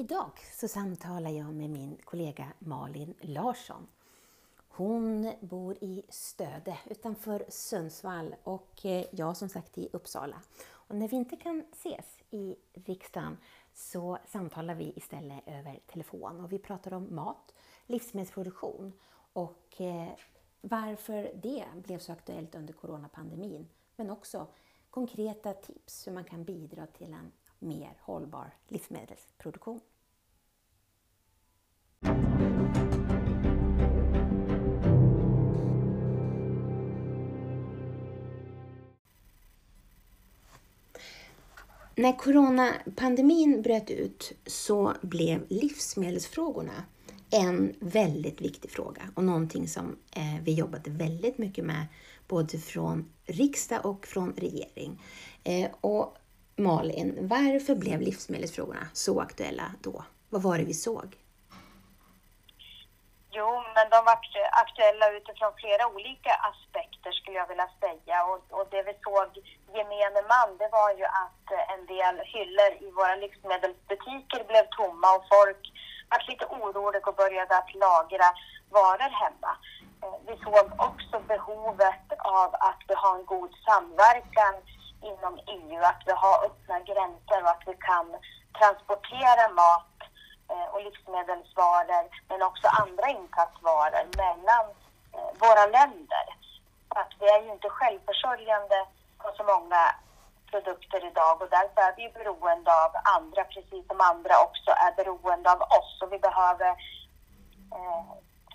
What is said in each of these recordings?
Idag så samtalar jag med min kollega Malin Larsson. Hon bor i Stöde utanför Sundsvall och eh, jag som sagt i Uppsala. Och när vi inte kan ses i riksdagen så samtalar vi istället över telefon och vi pratar om mat, livsmedelsproduktion och eh, varför det blev så aktuellt under coronapandemin. Men också konkreta tips hur man kan bidra till en mer hållbar livsmedelsproduktion. När coronapandemin bröt ut så blev livsmedelsfrågorna en väldigt viktig fråga och någonting som eh, vi jobbade väldigt mycket med både från riksdag och från regering. Eh, och Malin, varför blev livsmedelsfrågorna så aktuella då? Vad var det vi såg? Jo, men de var aktuella utifrån flera olika aspekter skulle jag vilja säga. Och, och det vi såg gemene man, det var ju att eh, en del hyllor i våra livsmedelsbutiker blev tomma och folk var lite oroliga och började att lagra varor hemma. Eh, vi såg också behovet av att vi har en god samverkan inom EU, att vi har öppna gränser och att vi kan transportera mat eh, och livsmedelsvaror men också andra insatsvaror mellan eh, våra länder. Att vi är ju inte självförsörjande på så många produkter idag och därför är vi beroende av andra precis som andra också är beroende av oss och vi behöver eh,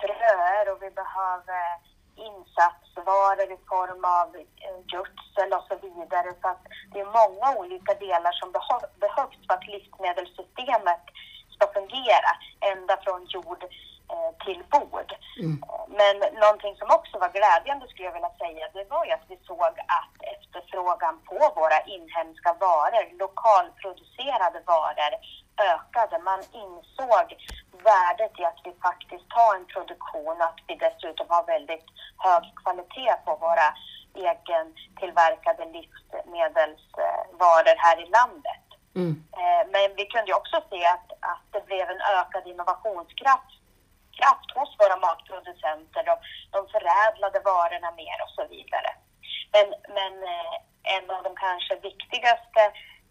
fröer och vi behöver insatsvaror i form av eh, gödsel och så vidare. Så att det är många olika delar som behövs för att livsmedelssystemet ska fungera ända från jord eh, till bord. Mm. Men någonting som också var glädjande skulle jag vilja säga, det var ju att vi såg att efterfrågan på våra inhemska varor, lokalproducerade varor, ökade. Man insåg värdet i att vi faktiskt har en produktion, att vi dessutom har väldigt hög kvalitet på våra egentillverkade livsmedelsvaror här i landet. Mm. Eh, men vi kunde också se att, att det blev en ökad innovationskraft kraft hos våra matproducenter och de förädlade varorna mer och så vidare. Men, men eh, en av de kanske viktigaste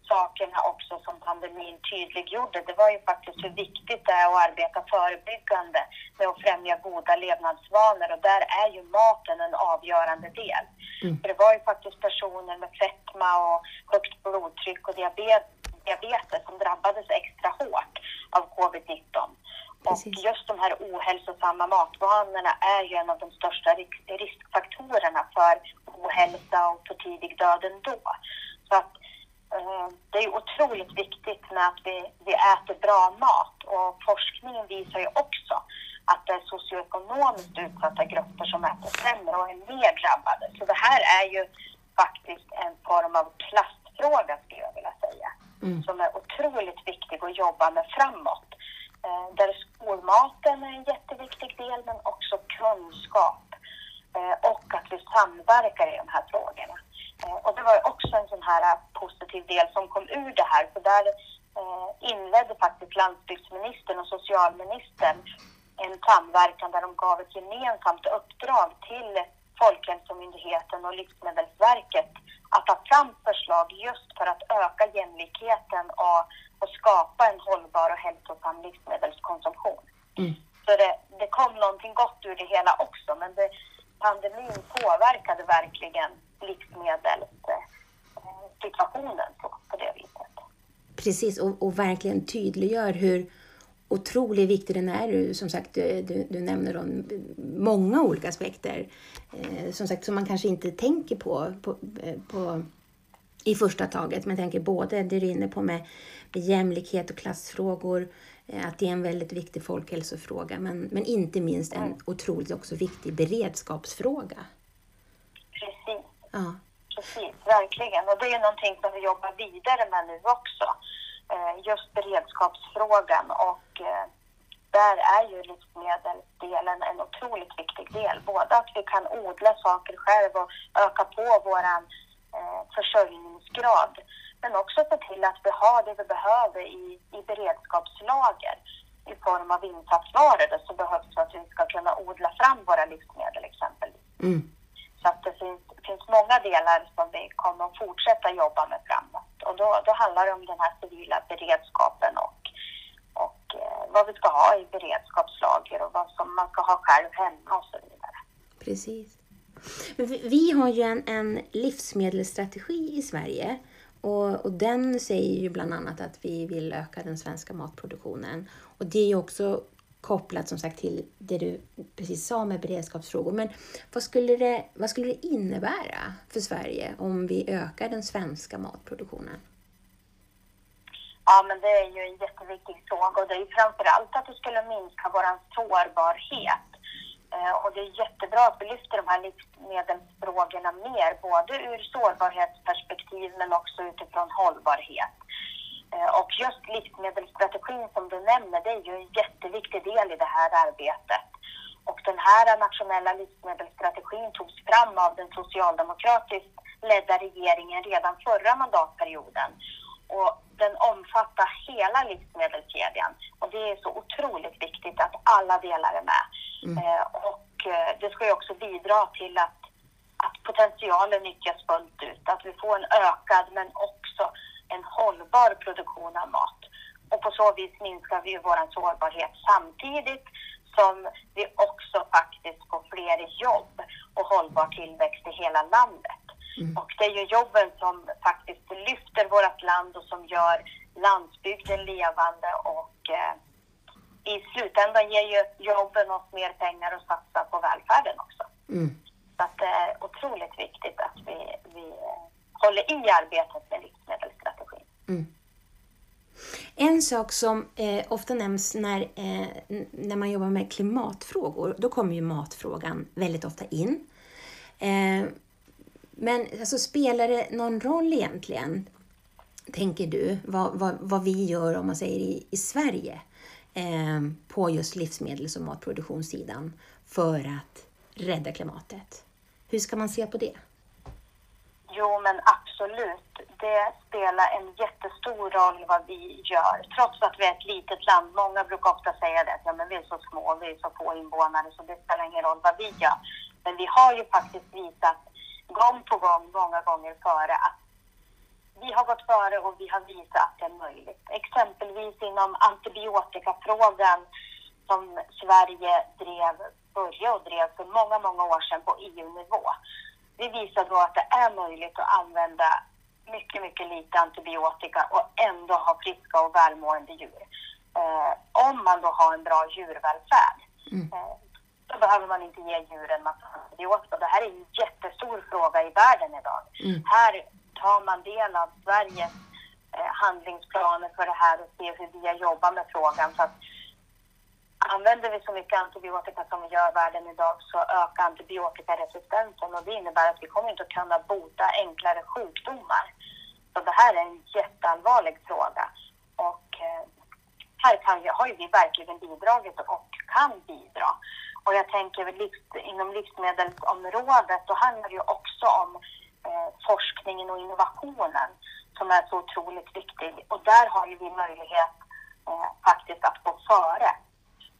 sakerna också som pandemin tydliggjorde, det var ju faktiskt hur viktigt det är att arbeta förebyggande med att främja goda levnadsvanor och där är ju maten en avgörande del. Mm. För det var ju faktiskt personer med fetma och högt blodtryck och diabetes diabetes som drabbades extra hårt av covid-19. Och just de här ohälsosamma matvanorna är ju en av de största riskfaktorerna för ohälsa och för tidig död ändå. Så att, det är otroligt viktigt med att vi, vi äter bra mat och forskningen visar ju också att det är socioekonomiskt utsatta grupper som äter sämre och är mer drabbade. Så det här är ju faktiskt en form av klassfråga skulle jag vilja säga mm. som är otroligt viktig att jobba med framåt. Eh, där skolmaten är en jätteviktig del, men också kunskap eh, och att vi samverkar i de här frågorna. Eh, och det var också en sån här positiv del som kom ur det här, för där inledde faktiskt landsbygdsministern och socialministern en samverkan där de gav ett gemensamt uppdrag till Folkhälsomyndigheten och Livsmedelsverket att ta fram förslag just för att öka jämlikheten och, och skapa en hållbar och hälsosam livsmedelskonsumtion. Mm. Så det, det kom någonting gott ur det hela också, men det, pandemin påverkade verkligen livsmedelssituationen eh, på, på det viset. Precis, och, och verkligen tydliggör hur otroligt viktig den är. Som sagt, du, du nämner om många olika aspekter eh, som sagt som man kanske inte tänker på, på, eh, på i första taget. Man tänker både det du är inne på med, med jämlikhet och klassfrågor, eh, att det är en väldigt viktig folkhälsofråga, men, men inte minst en otroligt också viktig beredskapsfråga. Precis. Ja. Precis, verkligen. Och det är någonting som vi jobbar vidare med nu också. Eh, just beredskapsfrågan och eh, där är ju livsmedelsdelen en otroligt viktig del. Både att vi kan odla saker själv och öka på vår eh, försörjningsgrad men också se till att vi har det vi behöver i, i beredskapslager i form av insatsvaror som behövs för att vi ska kunna odla fram våra livsmedel exempelvis. Mm. Så att det finns, finns många delar som vi kommer att fortsätta jobba med framåt. Och då, då handlar det om den här civila beredskapen och, och eh, vad vi ska ha i beredskapslager och vad som man ska ha själv hemma och så vidare. Precis. Men vi, vi har ju en, en livsmedelsstrategi i Sverige och, och, den säger ju bland annat att vi vill öka den svenska matproduktionen. Och det är ju också kopplat som sagt till det du precis sa med beredskapsfrågor. Men vad skulle det, vad skulle det innebära för Sverige om vi ökar den svenska matproduktionen? Ja, men det är ju en jätteviktig fråga och det är ju framför allt att det skulle minska vår sårbarhet. Eh, och det är jättebra att vi lyfter de här livsmedelsfrågorna mer, både ur sårbarhetsperspektiv men också utifrån hållbarhet. Eh, och just livsmedelsstrategin som du nämner, det är ju en jätteviktig del i det här arbetet. Och den här nationella livsmedelsstrategin togs fram av den socialdemokratiskt ledda regeringen redan förra mandatperioden. Och den omfattar hela livsmedelskedjan och det är så otroligt viktigt att alla delar är med. Mm. Eh, och eh, det ska ju också bidra till att, att potentialen nyttjas fullt ut, att vi får en ökad men också en hållbar produktion av mat. Och på så vis minskar vi vår sårbarhet samtidigt som vi också faktiskt får fler jobb och hållbar tillväxt i hela landet. Mm. Och det är ju jobben som faktiskt lyfter vårt land och som gör landsbygden levande och eh, i slutändan ger ju jobben oss mer pengar att satsa på välfärden också. Mm. Så att det är otroligt viktigt att vi, vi håller i arbetet med livsmedelsstrategin. Mm. En sak som eh, ofta nämns när, eh, när man jobbar med klimatfrågor, då kommer ju matfrågan väldigt ofta in. Eh, men alltså, spelar det någon roll egentligen, tänker du, vad, vad, vad vi gör om man säger i, i Sverige eh, på just livsmedels och matproduktionssidan för att rädda klimatet? Hur ska man se på det? Jo, men absolut. Det spelar en jättestor roll vad vi gör, trots att vi är ett litet land. Många brukar ofta säga det, att ja, men vi är så små, vi är så få invånare, så det spelar ingen roll vad vi gör. Men vi har ju faktiskt visat gång på gång, många gånger före, att vi har gått före och vi har visat att det är möjligt. Exempelvis inom antibiotikafrågan som Sverige drev, började och drev för många, många år sedan på EU-nivå vi visar då att det är möjligt att använda mycket, mycket lite antibiotika och ändå ha friska och välmående djur. Eh, om man då har en bra djurvälfärd. Mm. Eh, då behöver man inte ge djuren massa antibiotika. Det här är en jättestor fråga i världen idag. Mm. Här tar man del av Sveriges eh, handlingsplaner för det här och ser hur vi jobbar med frågan. Så att Använder vi så mycket antibiotika som vi gör i världen idag så ökar antibiotikaresistensen och det innebär att vi kommer inte att kunna bota enklare sjukdomar. Så det här är en jätteallvarlig fråga och eh, här kan, har ju vi verkligen bidragit och kan bidra. Och jag tänker inom livsmedelsområdet, då handlar det ju också om eh, forskningen och innovationen som är så otroligt viktig. Och där har ju vi möjlighet eh, faktiskt att gå före.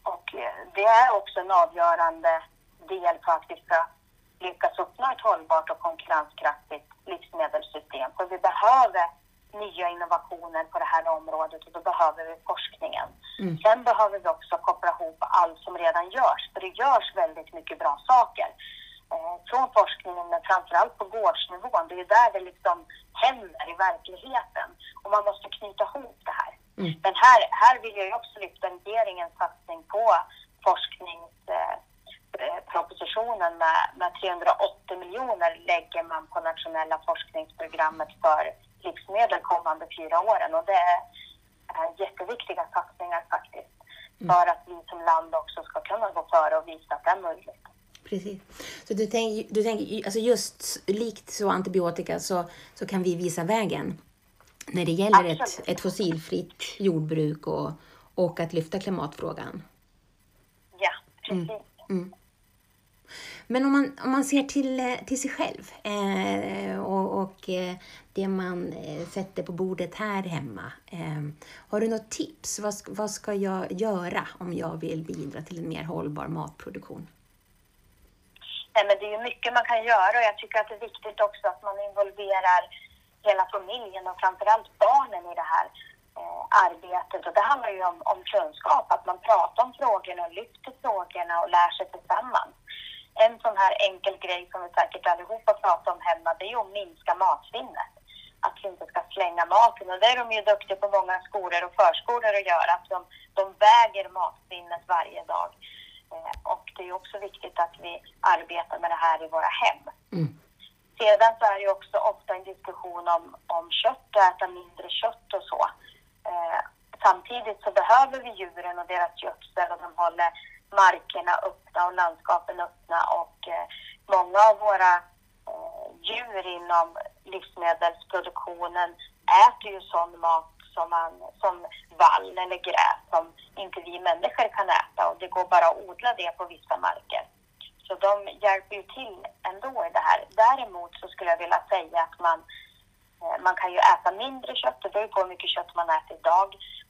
Och eh, det är också en avgörande del för att vi ska lyckas uppnå ett hållbart och konkurrenskraftigt livsmedelssystem. För vi behöver nya innovationer på det här området och då behöver vi forskningen. Mm. Sen behöver vi också koppla ihop allt som redan görs, för det görs väldigt mycket bra saker. Eh, från forskningen, men framförallt på gårdsnivån. Det är där det liksom händer i verkligheten. Och man måste knyta ihop det här. Mm. Men här, här vill jag också lyfta regeringens satsning på forskningspropositionen eh, med, med 380 miljoner lägger man på nationella forskningsprogrammet för livsmedel kommande fyra åren och det är, jätteviktiga satsningar faktiskt mm. för att vi som land också ska kunna gå före och visa att det är möjligt. Precis. Så du tänker, du tänker alltså just likt så antibiotika så, så kan vi visa vägen när det gäller ett, ett fossilfritt jordbruk och, och att lyfta klimatfrågan. Ja, precis. Mm. Mm. Men om man, om man ser till, eh, till sig själv eh, och, eh, det man eh, sätter på bordet här hemma. Ehm, har du något tips? Vad, vad ska jag göra om jag vill bidra till en mer hållbar matproduktion? Nej, men det är ju mycket man kan göra och jag tycker att det är viktigt också att man involverar hela familjen och framförallt barnen i det här eh, arbetet. Och det handlar ju om, om kunskap, att man pratar om frågorna och lyfter frågorna och lär sig tillsammans. En sån här enkel grej som vi säkert allihopa pratar om hemma, det är ju att minska matsvinnet. Att vi inte ska slänga maten. Och det är de ju duktiga på många skolor och förskolor att göra. Att de, de väger matsvinnet varje dag. Eh, och det är också viktigt att vi arbetar med det här i våra hem. Mm. Sedan så är det också ofta en diskussion om, om kött och äta mindre kött och så. Eh, samtidigt så behöver vi djuren och deras gödsel och de håller markerna öppna och landskapen öppna och eh, många av våra eh, djur inom livsmedelsproduktionen äter ju sån mat som, man, som vall eller gräs som inte vi människor kan äta och det går bara att odla det på vissa marker. Så de hjälper ju till ändå i det här. Däremot så skulle jag vilja säga att man, eh, man kan ju äta mindre kött, det beror på hur mycket kött man äter idag,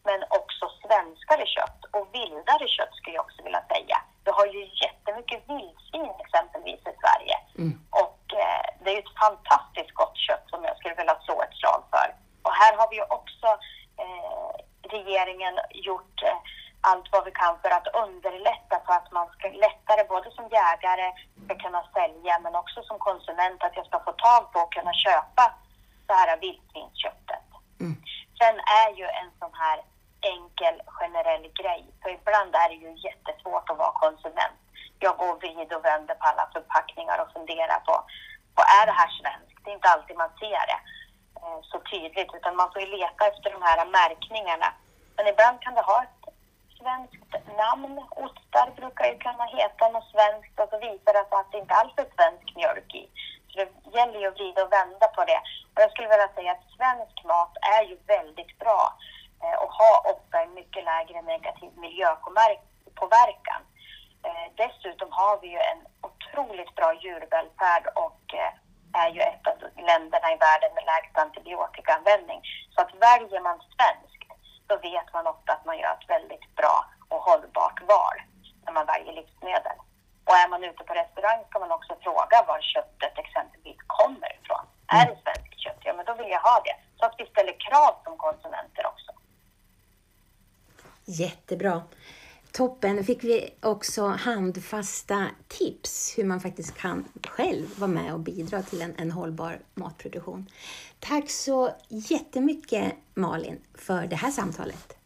men också svenskare kött och vildare kött skulle jag också vilja säga. Vi har ju jättemycket vildsvin exempelvis i Sverige mm. och eh, det är ett fantastiskt gott kött som jag skulle vilja slå ett slag för. Och här har vi ju också eh, regeringen gjort eh, allt vad vi kan för att underlätta för att man ska lättare både som jägare ska kunna sälja men också som konsument att jag ska få tag på och kunna köpa det här vildsvinsköttet. Mm. Sen är ju en sån här enkel generell grej, för ibland är det ju jättesvårt att vara konsument. Jag går vid och vänder på alla förpackningar och funderar på, på är det här svenskt? Det är inte alltid man ser det eh, så tydligt utan man får ju leta efter de här märkningarna. Men ibland kan det ha ett svenskt namn. Ostar brukar ju kunna heta något svenskt och så visar det sig att det inte alls är svensk mjölk i. Så det gäller ju att vrida och vända på det. Och jag skulle vilja säga att svensk mat är ju väldigt bra eh, och har ofta en mycket lägre negativ miljöpåverkan. Eh, dessutom har vi ju en otroligt bra djurvälfärd och eh, är ju ett av länderna i världen med lägst antibiotikaanvändning. Så att väljer man svenskt så vet man ofta att man gör ett väldigt bra och hållbart val när man väljer livsmedel. Och är man ute på restaurang ska man också fråga var köttet exempelvis kommer ifrån. Mm. Är det svenskt kött? Ja, men då vill jag ha det. Så att vi ställer krav som konsumenter också. Jättebra. Toppen! Då fick vi också handfasta tips hur man faktiskt kan själv vara med och bidra till en, en hållbar matproduktion. Tack så jättemycket Malin för det här samtalet.